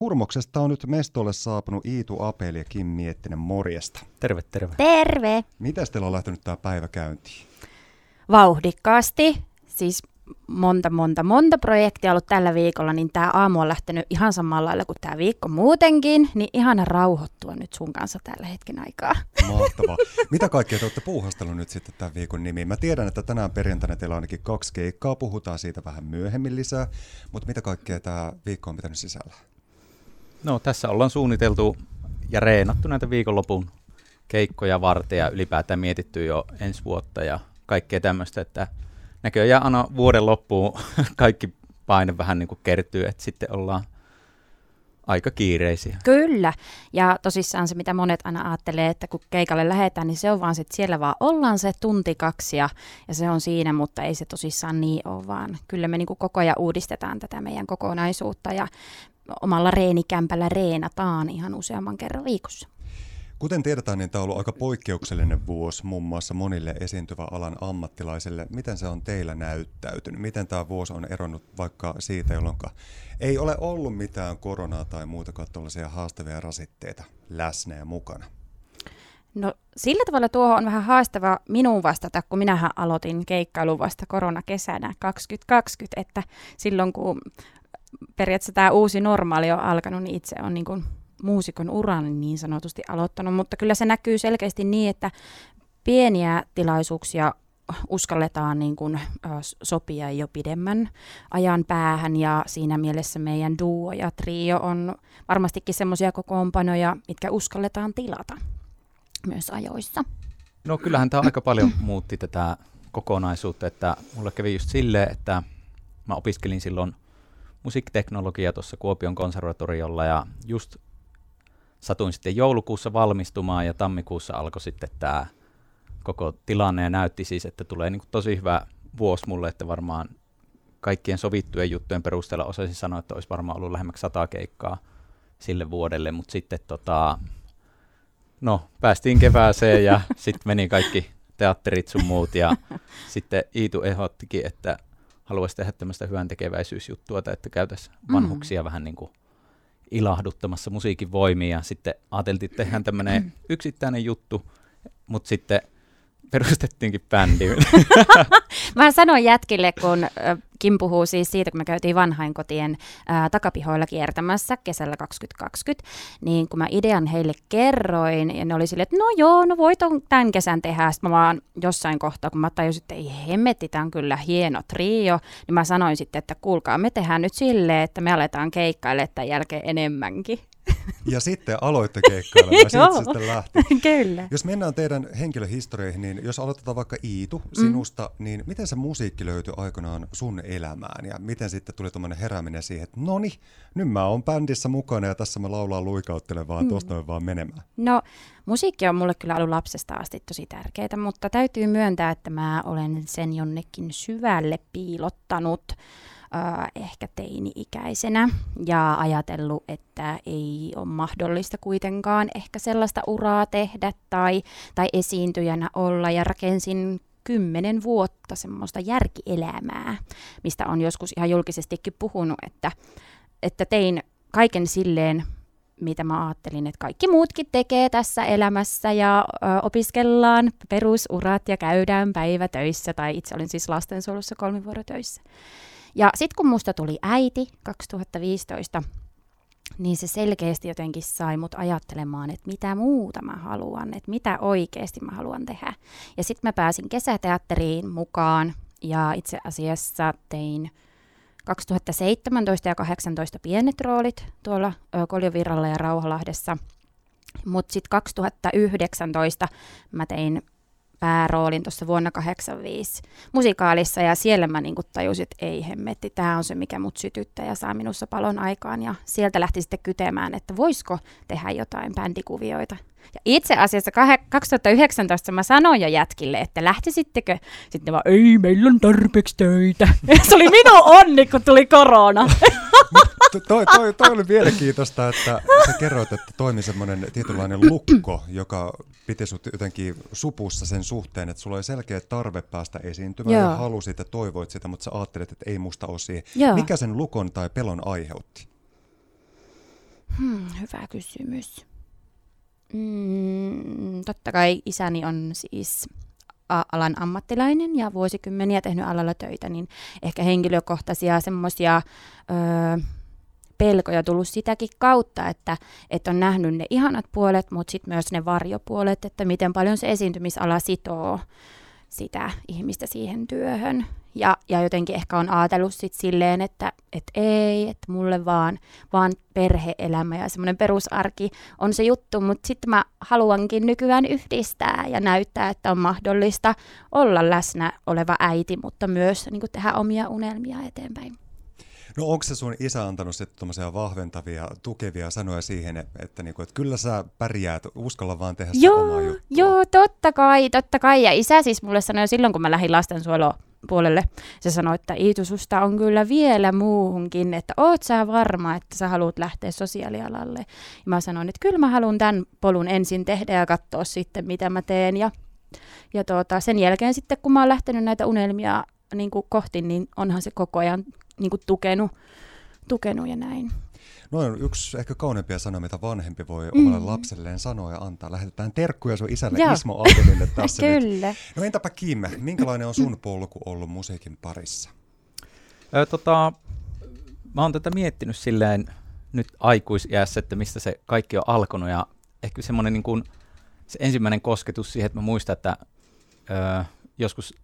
Hurmoksesta on nyt mestolle saapunut Iitu Apeli ja Kim Miettinen. Morjesta. Terve, terve. Terve! Miten teillä on lähtenyt tämä päivä käyntiin? Vauhdikkaasti. Siis monta, monta, monta projektia ollut tällä viikolla, niin tämä aamu on lähtenyt ihan samalla lailla kuin tämä viikko muutenkin, niin ihana rauhoittua nyt sun kanssa tällä hetken aikaa. Mahtavaa. Mitä kaikkea te olette puuhastellut nyt sitten tämän viikon nimiin? Mä tiedän, että tänään perjantaina teillä on ainakin kaksi keikkaa, puhutaan siitä vähän myöhemmin lisää, mutta mitä kaikkea tämä viikko on pitänyt sisällä? No tässä ollaan suunniteltu ja reenattu näitä viikonlopun keikkoja varten ja ylipäätään mietitty jo ensi vuotta ja kaikkea tämmöistä, että näköjään aina vuoden loppuun kaikki paine vähän niin kuin kertyy, että sitten ollaan aika kiireisiä. Kyllä, ja tosissaan se, mitä monet aina ajattelee, että kun keikalle lähdetään, niin se on vaan se, että siellä vaan ollaan se tunti kaksi ja, ja se on siinä, mutta ei se tosissaan niin ole, vaan kyllä me niin kuin koko ajan uudistetaan tätä meidän kokonaisuutta ja omalla reenikämpällä reenataan ihan useamman kerran viikossa. Kuten tiedetään, niin tämä on ollut aika poikkeuksellinen vuosi muun muassa monille esiintyvä alan ammattilaisille. Miten se on teillä näyttäytynyt? Miten tämä vuosi on eronnut vaikka siitä, jolloin ei ole ollut mitään koronaa tai muutakaan tuollaisia haastavia rasitteita läsnä ja mukana? No sillä tavalla tuohon on vähän haastava minun vastata, kun minähän aloitin keikkailun vasta koronakesänä 2020, että silloin kun periaatteessa tämä uusi normaali on alkanut, niin itse on niin kuin muusikon uran niin sanotusti aloittanut, mutta kyllä se näkyy selkeästi niin, että pieniä tilaisuuksia uskalletaan niin kuin, sopia jo pidemmän ajan päähän ja siinä mielessä meidän duo ja trio on varmastikin semmoisia kokoonpanoja, mitkä uskalletaan tilata myös ajoissa. No kyllähän tämä aika paljon muutti tätä kokonaisuutta, että mulle kävi just silleen, että mä opiskelin silloin musiikkiteknologiaa tuossa Kuopion konservatoriolla ja just satuin sitten joulukuussa valmistumaan ja tammikuussa alkoi sitten tämä koko tilanne ja näytti siis, että tulee niin tosi hyvä vuosi mulle, että varmaan kaikkien sovittujen juttujen perusteella osaisin sanoa, että olisi varmaan ollut lähemmäksi sata keikkaa sille vuodelle, mutta sitten tota, no, päästiin kevääseen ja sitten meni kaikki teatterit sun muut ja sitten Iitu ehdottikin, että haluaisi tehdä tämmöistä hyvän tekeväisyysjuttua, että käytäisiin mm. vanhuksia mm. vähän niin kuin ilahduttamassa musiikin voimia. Sitten ajateltiin, että tehdään tämmöinen yksittäinen juttu, mutta sitten perustettiinkin bändi. Mä sanoin jätkille, kun Kim puhuu siis siitä, kun me käytiin vanhainkotien ää, takapihoilla kiertämässä kesällä 2020, niin kun mä idean heille kerroin, ja ne oli silleen, että no joo, no voit on tämän kesän tehdä. Sitten mä vaan jossain kohtaa, kun mä tajusin, että ei hemmetti, tämä on kyllä hieno trio, niin mä sanoin sitten, että kuulkaa, me tehdään nyt silleen, että me aletaan keikkaille tämän jälkeen enemmänkin. Ja sitten aloitte keikkailemaan ja sitten sitten lähti. Kyllä. Jos mennään teidän henkilöhistorioihin, niin jos aloitetaan vaikka Iitu sinusta, mm. niin miten se musiikki löytyi aikanaan sun elämään? Ja miten sitten tuli tuommoinen herääminen siihen, että noni, nyt mä oon bändissä mukana ja tässä mä laulaan luikauttelen vaan, mm. tuosta noin vaan menemään? No, musiikki on mulle kyllä ollut lapsesta asti tosi tärkeää, mutta täytyy myöntää, että mä olen sen jonnekin syvälle piilottanut ehkä teini-ikäisenä ja ajatellut, että ei ole mahdollista kuitenkaan ehkä sellaista uraa tehdä tai, tai esiintyjänä olla ja rakensin kymmenen vuotta semmoista järkielämää, mistä on joskus ihan julkisestikin puhunut, että, että tein kaiken silleen, mitä mä ajattelin, että kaikki muutkin tekee tässä elämässä ja ö, opiskellaan perusurat ja käydään päivätöissä, tai itse olin siis lastensuojelussa kolmivuorotöissä. Ja sitten kun musta tuli äiti 2015, niin se selkeästi jotenkin sai mut ajattelemaan, että mitä muuta mä haluan, että mitä oikeasti mä haluan tehdä. Ja sitten mä pääsin kesäteatteriin mukaan ja itse asiassa tein 2017 ja 2018 pienet roolit tuolla Koljovirralla ja Rauhalahdessa. Mutta sitten 2019 mä tein pääroolin tuossa vuonna 85 musikaalissa ja siellä mä niinku tajusin, että ei hemmetti, tämä on se mikä mut sytyttää ja saa minussa palon aikaan ja sieltä lähti sitten kytemään, että voisiko tehdä jotain bändikuvioita. Ja itse asiassa 2019 mä sanoin jo jätkille, että lähtisittekö? Sitten vaan, ei, meillä on tarpeeksi töitä. se oli minun onni, kun tuli korona. toi, toi, toi oli mielenkiintoista, että sä kerroit, että toimi semmoinen tietynlainen lukko, joka piti sut jotenkin supussa sen suhteen, että sulla oli selkeä tarve päästä esiintymään Joo. ja halusit ja toivoit sitä, mutta sä ajattelet, että ei musta osi. Mikä sen lukon tai pelon aiheutti? Hmm, hyvä kysymys. Mm, totta kai isäni on siis alan ammattilainen ja vuosikymmeniä tehnyt alalla töitä, niin ehkä henkilökohtaisia semmoisia pelkoja tullut sitäkin kautta, että, että on nähnyt ne ihanat puolet, mutta sitten myös ne varjopuolet, että miten paljon se esiintymisala sitoo sitä ihmistä siihen työhön. Ja, ja jotenkin ehkä on ajatellut sit silleen, että et ei, että mulle vaan, vaan perheelämä ja semmoinen perusarki on se juttu, mutta sitten mä haluankin nykyään yhdistää ja näyttää, että on mahdollista olla läsnä oleva äiti, mutta myös niin tehdä omia unelmia eteenpäin. No onko se sun isä antanut sitten vahventavia, tukevia sanoja siihen, että, niinku, että kyllä sä pärjäät, uskalla vaan tehdä joo, omaa juttua? Joo, totta kai, totta kai. Ja isä siis mulle sanoi jo silloin, kun mä lähdin lastensuojeluun puolelle. Se sanoi, että Iitu, susta on kyllä vielä muuhunkin, että oot sä varma, että sä haluat lähteä sosiaalialalle. Ja mä sanoin, että kyllä mä haluan tämän polun ensin tehdä ja katsoa sitten, mitä mä teen. Ja, ja tuota, sen jälkeen sitten, kun mä oon lähtenyt näitä unelmia niin kuin kohti, niin onhan se koko ajan niin kuin tukenut, tukenut ja näin. No on yksi ehkä kauneimpia sanoja, mitä vanhempi voi mm. omalle lapselleen sanoa ja antaa. Lähetetään terkkuja sun isälle Joo. Ismo Akelille tässä Kyllä. Nyt. No entäpä Kimme, minkälainen on sun polku ollut musiikin parissa? Ö, tota, mä oon tätä miettinyt silleen nyt aikuisiässä, että mistä se kaikki on alkanut ja ehkä semmoinen niin kuin, se ensimmäinen kosketus siihen, että mä muistan, että ö, joskus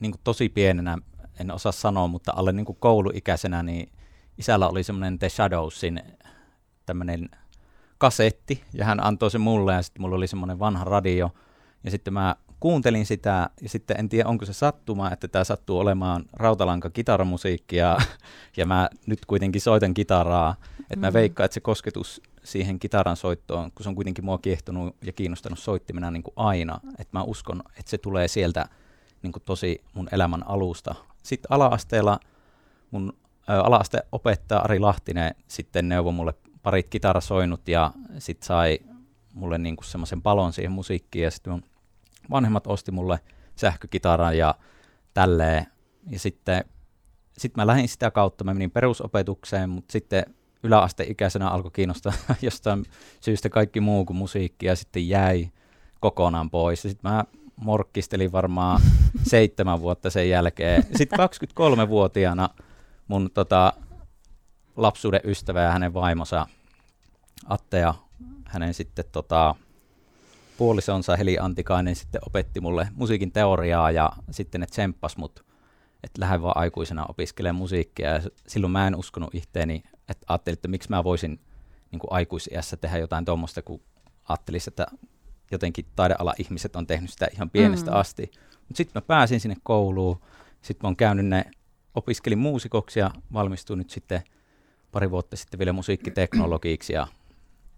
niin kuin tosi pienenä, en osaa sanoa, mutta alle niin kuin kouluikäisenä, niin isällä oli semmoinen The Shadowsin tämmöinen kasetti, ja hän antoi sen mulle, ja sitten mulla oli semmoinen vanha radio, ja sitten mä kuuntelin sitä, ja sitten en tiedä, onko se sattuma, että tämä sattuu olemaan rautalanka kitaramusiikkia, ja mä nyt kuitenkin soitan kitaraa, että mä mm. veikkaan, että se kosketus siihen kitaran soittoon, kun se on kuitenkin mua kiehtonut ja kiinnostanut soittimena niin kuin aina, että mä uskon, että se tulee sieltä niin kuin tosi mun elämän alusta. Sitten ala-asteella mun ala-aste opettaja Ari Lahtinen sitten neuvoi mulle parit kitarasoinnut ja sitten sai mulle niinku semmoisen palon siihen musiikkiin ja sitten mun vanhemmat osti mulle sähkökitaran ja tälleen. Ja sitten sit mä lähdin sitä kautta, mä menin perusopetukseen, mutta sitten yläasteikäisenä alkoi kiinnostaa jostain syystä kaikki muu kuin musiikki ja sitten jäi kokonaan pois. Sitten mä morkkistelin varmaan seitsemän vuotta sen jälkeen. Sitten 23-vuotiaana mun tota, lapsuuden ystävä ja hänen vaimonsa Atte ja hänen sitten tota, puolisonsa Heli Antikainen sitten opetti mulle musiikin teoriaa ja sitten ne tsemppas mut, että lähden vaan aikuisena opiskelemaan musiikkia ja silloin mä en uskonut itteeni, että ajattelin, että miksi mä voisin niin aikuisiässä tehdä jotain tuommoista, kun ajattelisin, että jotenkin taideala ihmiset on tehnyt sitä ihan pienestä mm. asti. Mutta sitten mä pääsin sinne kouluun, sitten mä oon käynyt ne opiskelin muusikoksi ja valmistuin nyt sitten pari vuotta sitten vielä musiikkiteknologiksi ja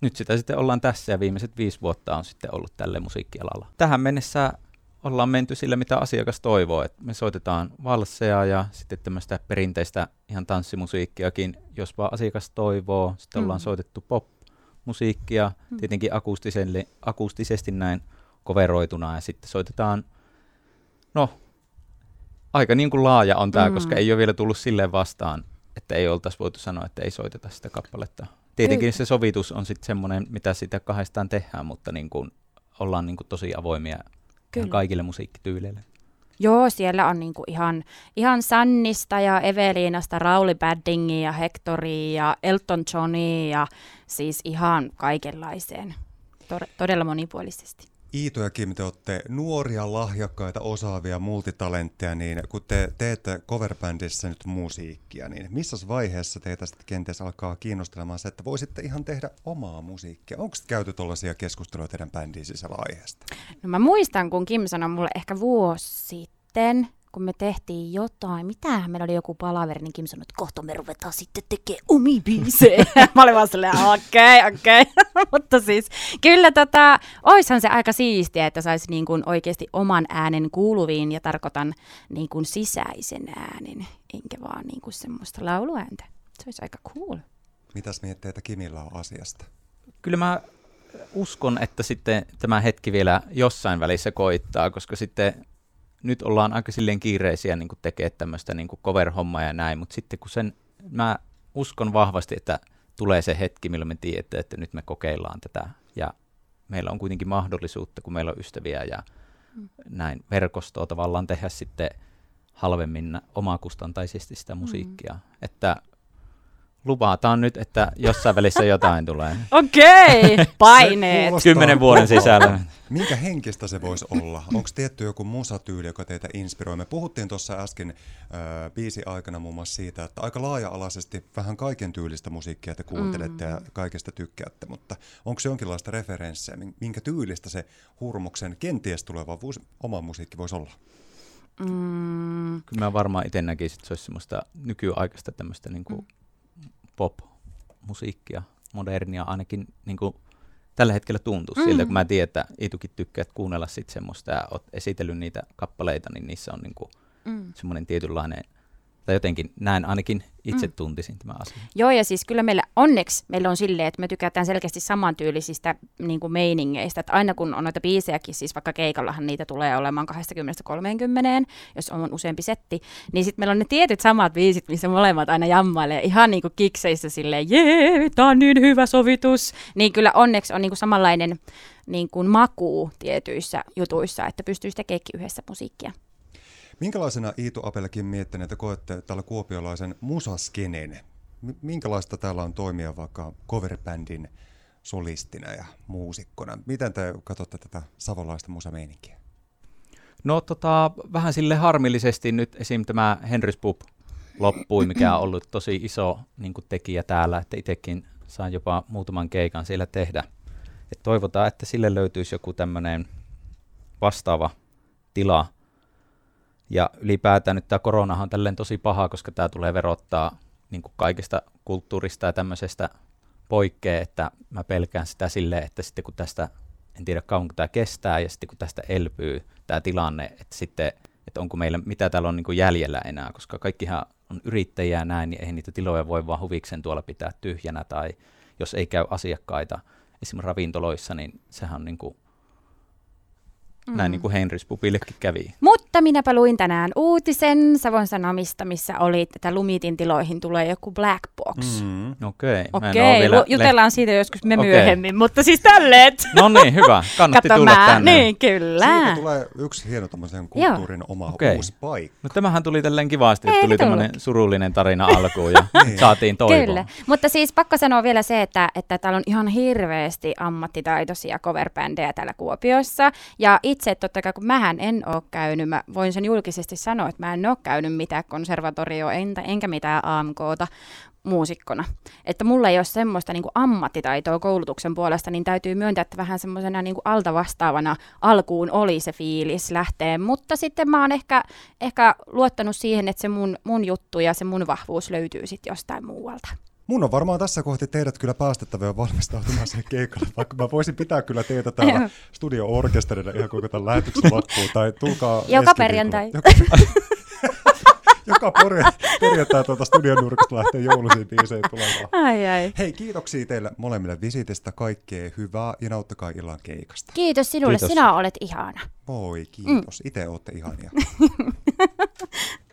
nyt sitä sitten ollaan tässä ja viimeiset viisi vuotta on sitten ollut tälle musiikkialalla. Tähän mennessä ollaan menty sille, mitä asiakas toivoo. että me soitetaan valsseja ja sitten tämmöistä perinteistä ihan tanssimusiikkiakin, jos vaan asiakas toivoo. Sitten mm. ollaan soitettu pop-musiikkia, mm. tietenkin akustisesti näin koveroituna ja sitten soitetaan, no aika niin kuin laaja on tämä, mm. koska ei ole vielä tullut silleen vastaan, että ei oltaisi voitu sanoa, että ei soiteta sitä kappaletta. Tietenkin ei. se sovitus on sitten semmoinen, mitä sitä kahdestaan tehdään, mutta niin kuin ollaan niin kuin tosi avoimia kaikille musiikkityyleille. Joo, siellä on niinku ihan, ihan Sannista ja Eveliinasta, Rauli Baddingia ja Hectoria ja Elton Johnia ja siis ihan kaikenlaiseen. Todella monipuolisesti. Iito ja Kim, te olette nuoria, lahjakkaita, osaavia multitalentteja, niin kun te teette coverbändissä nyt musiikkia, niin missä vaiheessa teitä sitten kenties alkaa kiinnostelemaan se, että voisitte ihan tehdä omaa musiikkia? Onko käyty tuollaisia keskusteluja teidän bändin sisällä aiheesta? No mä muistan, kun Kim sanoi mulle ehkä vuosi sitten, kun me tehtiin jotain, mitähän meillä oli joku palaveri, niin Kim sanoi, että kohta me ruvetaan sitten tekemään omi biisejä. Mä olin vaan silleen, okei, okay, okei. Okay. Mutta siis kyllä tota, oishan se aika siistiä, että saisi niin kuin oikeasti oman äänen kuuluviin ja tarkoitan niin kuin sisäisen äänen, enkä vaan niin kuin semmoista lauluääntä. Se olisi aika cool. Mitäs mietteitä Kimillä on asiasta? Kyllä mä uskon, että sitten tämä hetki vielä jossain välissä koittaa, koska sitten nyt ollaan aika silleen kiireisiä niin tekemään tämmöistä niin cover-hommaa ja näin, mutta sitten kun sen, mä uskon vahvasti, että tulee se hetki, milloin me tiedetään, että nyt me kokeillaan tätä. Ja meillä on kuitenkin mahdollisuutta, kun meillä on ystäviä ja mm. näin verkostoa tavallaan tehdä sitten halvemmin omakustantaisesti sitä mm. musiikkia. Mm. Että luvataan nyt, että jossain välissä jotain tulee. Okei, okay, paineet. Kymmenen vuoden sisällä. Minkä henkistä se voisi olla? Onko tietty joku musatyyli, joka teitä inspiroi? Me puhuttiin tuossa äsken äh, biisi aikana muun muassa siitä, että aika laaja-alaisesti vähän kaiken tyylistä musiikkia te kuuntelette mm. ja kaikesta tykkäätte, mutta onko se jonkinlaista referenssiä, minkä tyylistä se hurmuksen kenties tuleva oma musiikki voisi olla? Mm. Kyllä mä varmaan itse näkisin, että se olisi semmoista nykyaikaista tämmöistä niin kuin mm pop-musiikkia, modernia ainakin niin kuin tällä hetkellä tuntuu mm. siltä, kun mä tiedän, että Itukin tykkää kuunnella sit semmoista ja oot esitellyt niitä kappaleita, niin niissä on niin kuin mm. semmoinen tietynlainen – tai jotenkin näin ainakin itse mm. tuntisin tämä asia. Joo, ja siis kyllä meillä onneksi meillä on silleen, että me tykätään selkeästi samantyylisistä niin kuin meiningeistä, että aina kun on noita biisejäkin, siis vaikka keikallahan niitä tulee olemaan 20-30, jos on useampi setti, niin sitten meillä on ne tietyt samat biisit, missä molemmat aina jammailee ihan niin kuin kikseissä silleen, jee, tää on niin hyvä sovitus, niin kyllä onneksi on niin kuin samanlainen niin kuin maku tietyissä jutuissa, että pystyisi tekemään yhdessä musiikkia. Minkälaisena Iitu Apellekin miettinyt, että koette tällä kuopiolaisen musaskenen? Minkälaista täällä on toimia vaikka coverbändin solistina ja muusikkona? Miten te katsotte tätä savolaista musameininkiä? No tota, vähän sille harmillisesti nyt esim. tämä Henrys Pub loppui, mikä on ollut tosi iso niin tekijä täällä, että itsekin saan jopa muutaman keikan siellä tehdä. Et toivotaan, että sille löytyisi joku tämmöinen vastaava tila, ja ylipäätään nyt tämä koronahan on tälleen tosi paha, koska tämä tulee verottaa niin kuin kaikista kulttuurista ja tämmöisestä poikkea, että mä pelkään sitä silleen, että sitten kun tästä, en tiedä kauanko tämä kestää, ja sitten kun tästä elpyy tämä tilanne, että sitten, että onko meillä, mitä täällä on niin kuin jäljellä enää, koska kaikkihan on yrittäjiä näin, niin ei niitä tiloja voi vaan huviksen tuolla pitää tyhjänä, tai jos ei käy asiakkaita esimerkiksi ravintoloissa, niin sehän on niin kuin Mm. Näin niin kuin Henrys Pupillekin kävi. Mutta minäpä luin tänään uutisen Savon Sanomista, missä oli, että Lumitin tiloihin tulee joku black box. Mm. Okei. Okay. Okei, okay. jutellaan le- siitä joskus me okay. myöhemmin, mutta siis tälleen. No niin, hyvä. Kannatti Kato tulla mä. tänne. Niin, kyllä. Siitä tulee yksi hieno kulttuurin oma okay. uusi paikka. No tämähän tuli tälleen kivasti, että tuli tämmöinen surullinen tarina alkuun ja niin. saatiin toivoa. Kyllä, mutta siis pakko sanoa vielä se, että, että täällä on ihan hirveästi ammattitaitoisia coverbändejä täällä Kuopiossa. Ja itse totta kai, kun mähän en ole käynyt, mä voin sen julkisesti sanoa, että mä en ole käynyt mitään konservatorioa enkä, enkä mitään AMKta muusikkona. Että mulla ei ole semmoista niin kuin ammattitaitoa koulutuksen puolesta, niin täytyy myöntää, että vähän semmoisena niin alta vastaavana alkuun oli se fiilis lähtee. Mutta sitten mä oon ehkä, ehkä luottanut siihen, että se mun, mun juttu ja se mun vahvuus löytyy sitten jostain muualta. Mun on varmaan tässä kohti teidät kyllä päästettävä jo valmistautumaan siihen keikalle, vaikka mä voisin pitää kyllä teitä täällä studio-orkesterina ihan koko tämän lähetyksen loppuun. Tai tulkaa Joka perjantai. Joka, joka perjantai tuolta studion nurkasta lähtee joulusiin biiseihin tulemaan. Ai ai. Hei, kiitoksia teille molemmille visitistä. Kaikkea hyvää ja nauttakaa illan keikasta. Kiitos sinulle, Kiitos. sinä olet ihana. Voi, kiitos. Mm. Itse olette ihania.